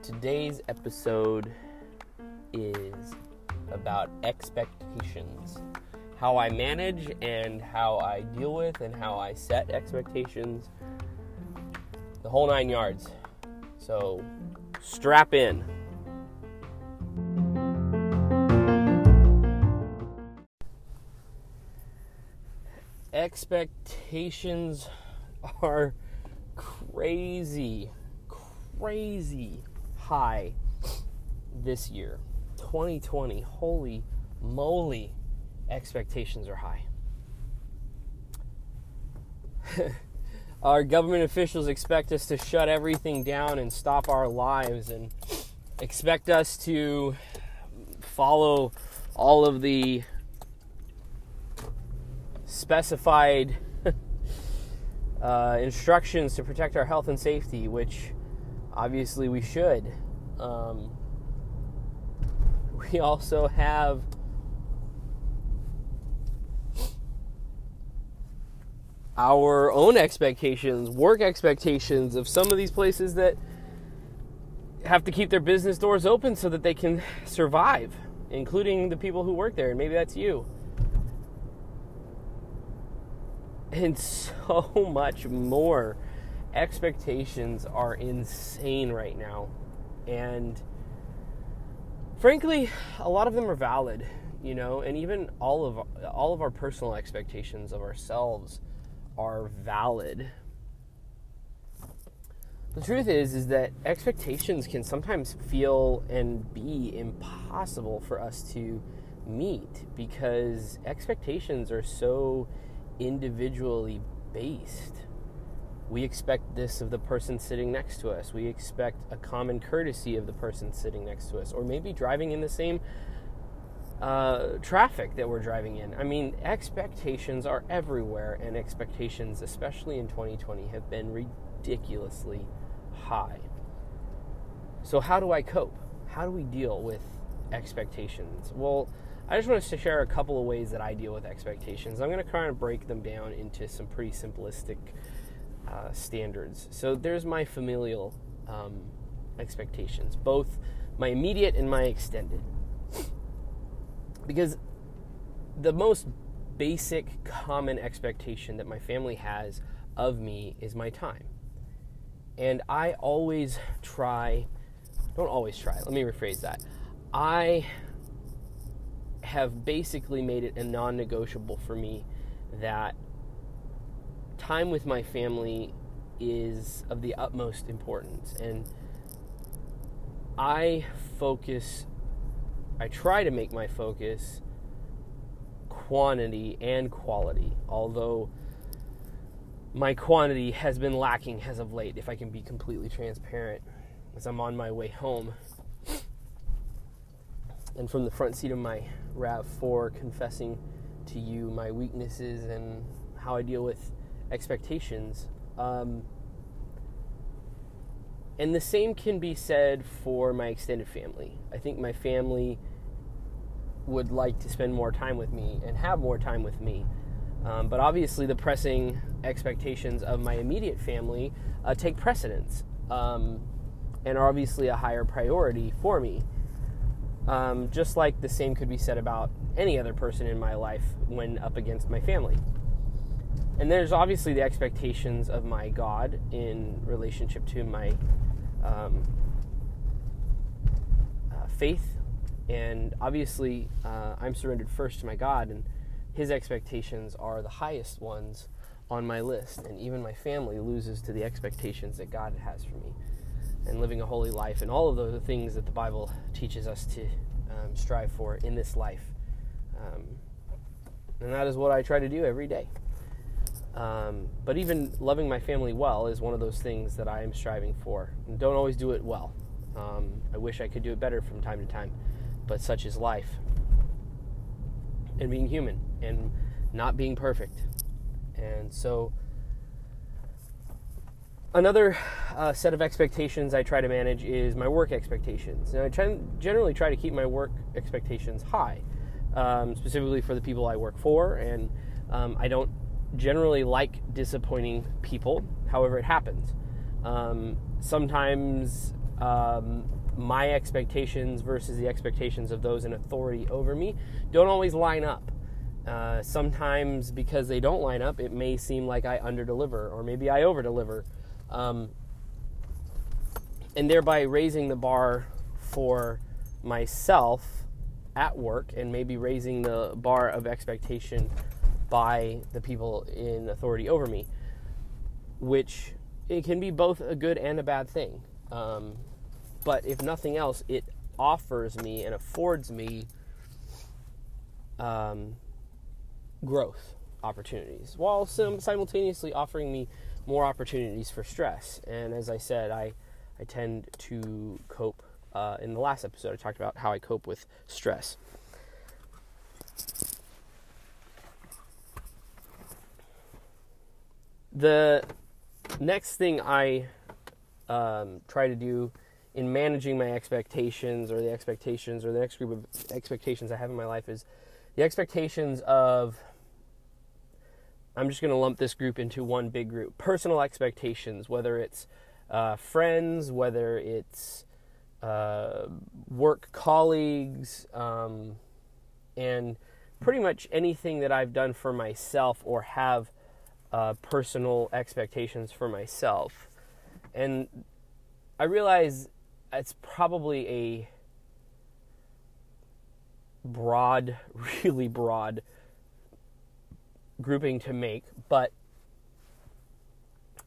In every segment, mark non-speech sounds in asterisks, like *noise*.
Today's episode is about expectations. How I manage and how I deal with and how I set expectations. The whole nine yards. So strap in. Expectations are crazy, crazy high this year. 2020, holy moly, expectations are high. *laughs* our government officials expect us to shut everything down and stop our lives and expect us to follow all of the specified *laughs* uh, instructions to protect our health and safety, which obviously we should. Um, we also have our own expectations, work expectations of some of these places that have to keep their business doors open so that they can survive, including the people who work there. And maybe that's you. And so *laughs* much more. Expectations are insane right now. And frankly, a lot of them are valid, you know, and even all of all of our personal expectations of ourselves are valid. The truth is is that expectations can sometimes feel and be impossible for us to meet because expectations are so individually based. We expect this of the person sitting next to us. We expect a common courtesy of the person sitting next to us, or maybe driving in the same uh, traffic that we're driving in. I mean, expectations are everywhere, and expectations, especially in 2020, have been ridiculously high. So, how do I cope? How do we deal with expectations? Well, I just want to share a couple of ways that I deal with expectations. I'm going to try and break them down into some pretty simplistic uh, standards. So, there's my familial um, expectations, both my immediate and my extended because the most basic common expectation that my family has of me is my time. And I always try, don't always try, let me rephrase that. I have basically made it a non negotiable for me that time with my family is of the utmost importance. And I focus I try to make my focus quantity and quality, although my quantity has been lacking as of late, if I can be completely transparent, as I'm on my way home. And from the front seat of my RAV4, confessing to you my weaknesses and how I deal with expectations. Um, and the same can be said for my extended family. I think my family would like to spend more time with me and have more time with me. Um, but obviously, the pressing expectations of my immediate family uh, take precedence um, and are obviously a higher priority for me. Um, just like the same could be said about any other person in my life when up against my family. And there's obviously the expectations of my God in relationship to my um, uh, faith. And obviously, uh, I'm surrendered first to my God, and His expectations are the highest ones on my list. And even my family loses to the expectations that God has for me. And living a holy life, and all of those things that the Bible teaches us to um, strive for in this life. Um, and that is what I try to do every day. Um, but even loving my family well is one of those things that I am striving for. And don't always do it well. Um, I wish I could do it better from time to time, but such is life. And being human and not being perfect. And so, another uh, set of expectations I try to manage is my work expectations. I try, generally try to keep my work expectations high. um, specifically for the people I work for, and um, I don't generally like disappointing people. However, it happens. Um, sometimes um, my expectations versus the expectations of those in authority over me don't always line up. Uh, sometimes because they don't line up, it may seem like I underdeliver or maybe I overdeliver. Um, and thereby raising the bar for myself at work and maybe raising the bar of expectation by the people in authority over me, which it can be both a good and a bad thing. Um, but if nothing else, it offers me and affords me um, growth opportunities while sim- simultaneously offering me more opportunities for stress. And as I said, I, I tend to cope. Uh, in the last episode, I talked about how I cope with stress. The next thing I um, try to do in managing my expectations or the expectations or the next group of expectations I have in my life is the expectations of I'm just going to lump this group into one big group. Personal expectations, whether it's uh, friends, whether it's uh, work colleagues, um, and pretty much anything that I've done for myself or have uh, personal expectations for myself. And I realize it's probably a broad, *laughs* really broad grouping to make, but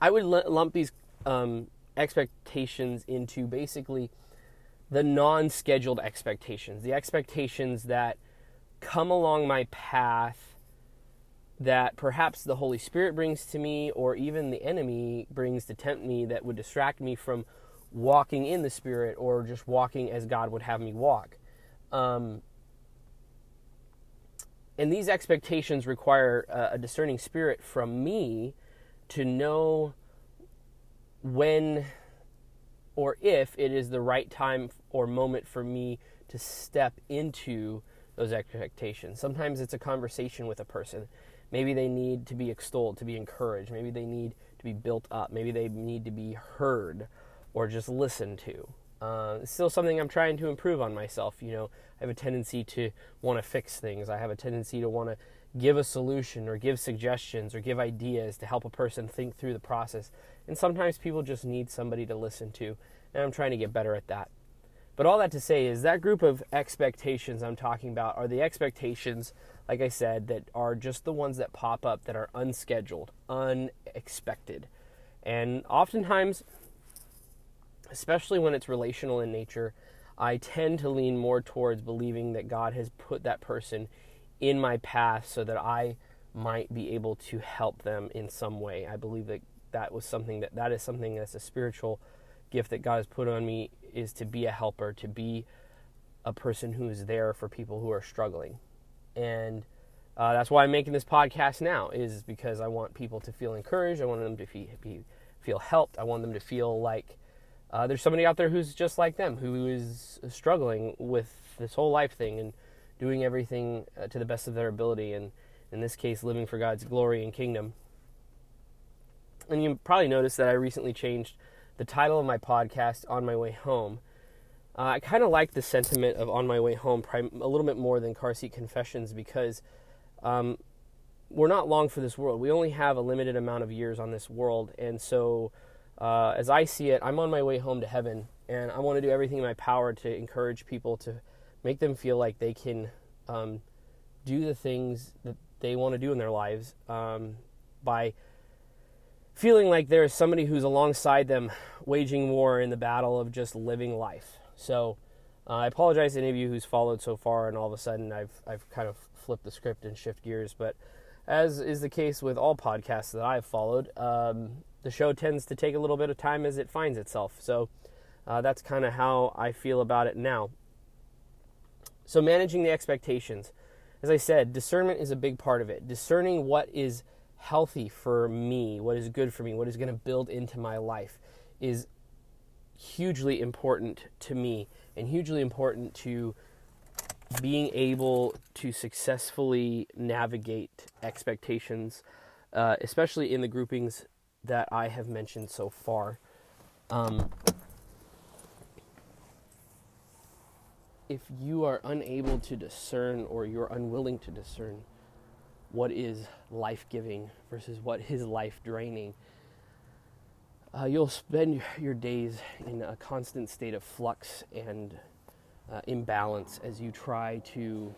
I would lump these um, expectations into basically the non scheduled expectations, the expectations that come along my path that perhaps the Holy Spirit brings to me, or even the enemy brings to tempt me that would distract me from walking in the Spirit or just walking as God would have me walk. Um, and these expectations require uh, a discerning spirit from me to know when or if it is the right time or moment for me to step into those expectations. Sometimes it's a conversation with a person. Maybe they need to be extolled, to be encouraged. Maybe they need to be built up. Maybe they need to be heard or just listened to. Uh, it's still something I'm trying to improve on myself. You know, I have a tendency to want to fix things. I have a tendency to want to give a solution or give suggestions or give ideas to help a person think through the process. And sometimes people just need somebody to listen to. And I'm trying to get better at that. But all that to say is that group of expectations I'm talking about are the expectations, like I said, that are just the ones that pop up that are unscheduled, unexpected. And oftentimes, especially when it's relational in nature, I tend to lean more towards believing that God has put that person in my path so that I might be able to help them in some way. I believe that that was something that that is something that's a spiritual gift that God has put on me is to be a helper, to be a person who is there for people who are struggling. And uh, that's why I'm making this podcast now, is because I want people to feel encouraged. I want them to be, be, feel helped. I want them to feel like uh, there's somebody out there who's just like them, who is struggling with this whole life thing and doing everything uh, to the best of their ability. And in this case, living for God's glory and kingdom. And you probably noticed that I recently changed the title of my podcast, On My Way Home. Uh, I kind of like the sentiment of On My Way Home prim- a little bit more than Car Seat Confessions because um, we're not long for this world. We only have a limited amount of years on this world. And so, uh, as I see it, I'm on my way home to heaven. And I want to do everything in my power to encourage people to make them feel like they can um, do the things that they want to do in their lives um, by feeling like there is somebody who's alongside them waging war in the battle of just living life. So uh, I apologize to any of you who's followed so far, and all of a sudden I've I've kind of flipped the script and shift gears. But as is the case with all podcasts that I've followed, um, the show tends to take a little bit of time as it finds itself. So uh, that's kind of how I feel about it now. So managing the expectations, as I said, discernment is a big part of it. Discerning what is healthy for me, what is good for me, what is going to build into my life is hugely important to me and hugely important to being able to successfully navigate expectations, uh, especially in the groupings that I have mentioned so far. Um, if you are unable to discern or you're unwilling to discern what is life giving versus what is life draining, uh, you'll spend your days in a constant state of flux and uh, imbalance as you try to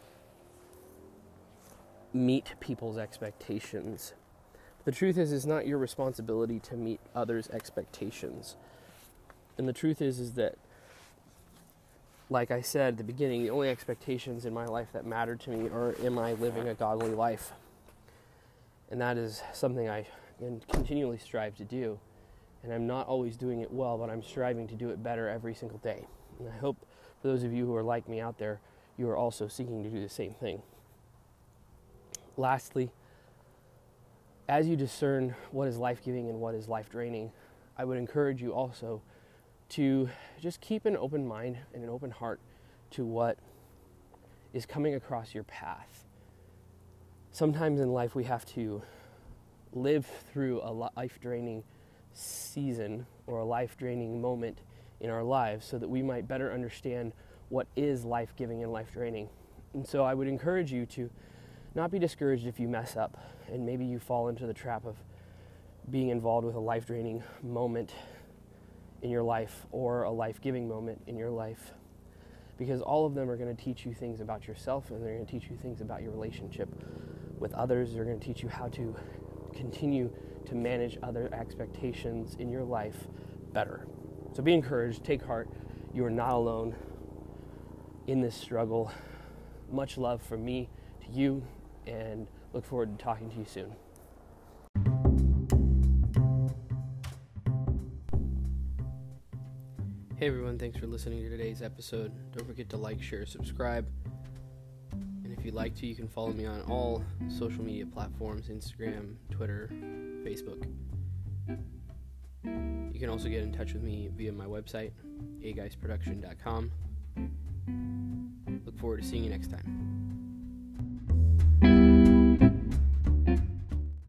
meet people's expectations. The truth is, it's not your responsibility to meet others' expectations. And the truth is, is that, like I said at the beginning, the only expectations in my life that matter to me are am I living a godly life? And that is something I continually strive to do. And I'm not always doing it well, but I'm striving to do it better every single day. And I hope for those of you who are like me out there, you are also seeking to do the same thing. Lastly, as you discern what is life giving and what is life draining, I would encourage you also to just keep an open mind and an open heart to what is coming across your path. Sometimes in life, we have to live through a life draining season or a life draining moment in our lives so that we might better understand what is life giving and life draining. And so I would encourage you to not be discouraged if you mess up and maybe you fall into the trap of being involved with a life draining moment in your life or a life giving moment in your life. Because all of them are going to teach you things about yourself and they're going to teach you things about your relationship with others. They're going to teach you how to continue to manage other expectations in your life better. So be encouraged, take heart. You are not alone in this struggle. Much love from me to you, and look forward to talking to you soon. Hey everyone, thanks for listening to today's episode. Don't forget to like, share, subscribe. And if you'd like to, you can follow me on all social media platforms Instagram, Twitter, Facebook. You can also get in touch with me via my website, ageisproduction.com. Look forward to seeing you next time.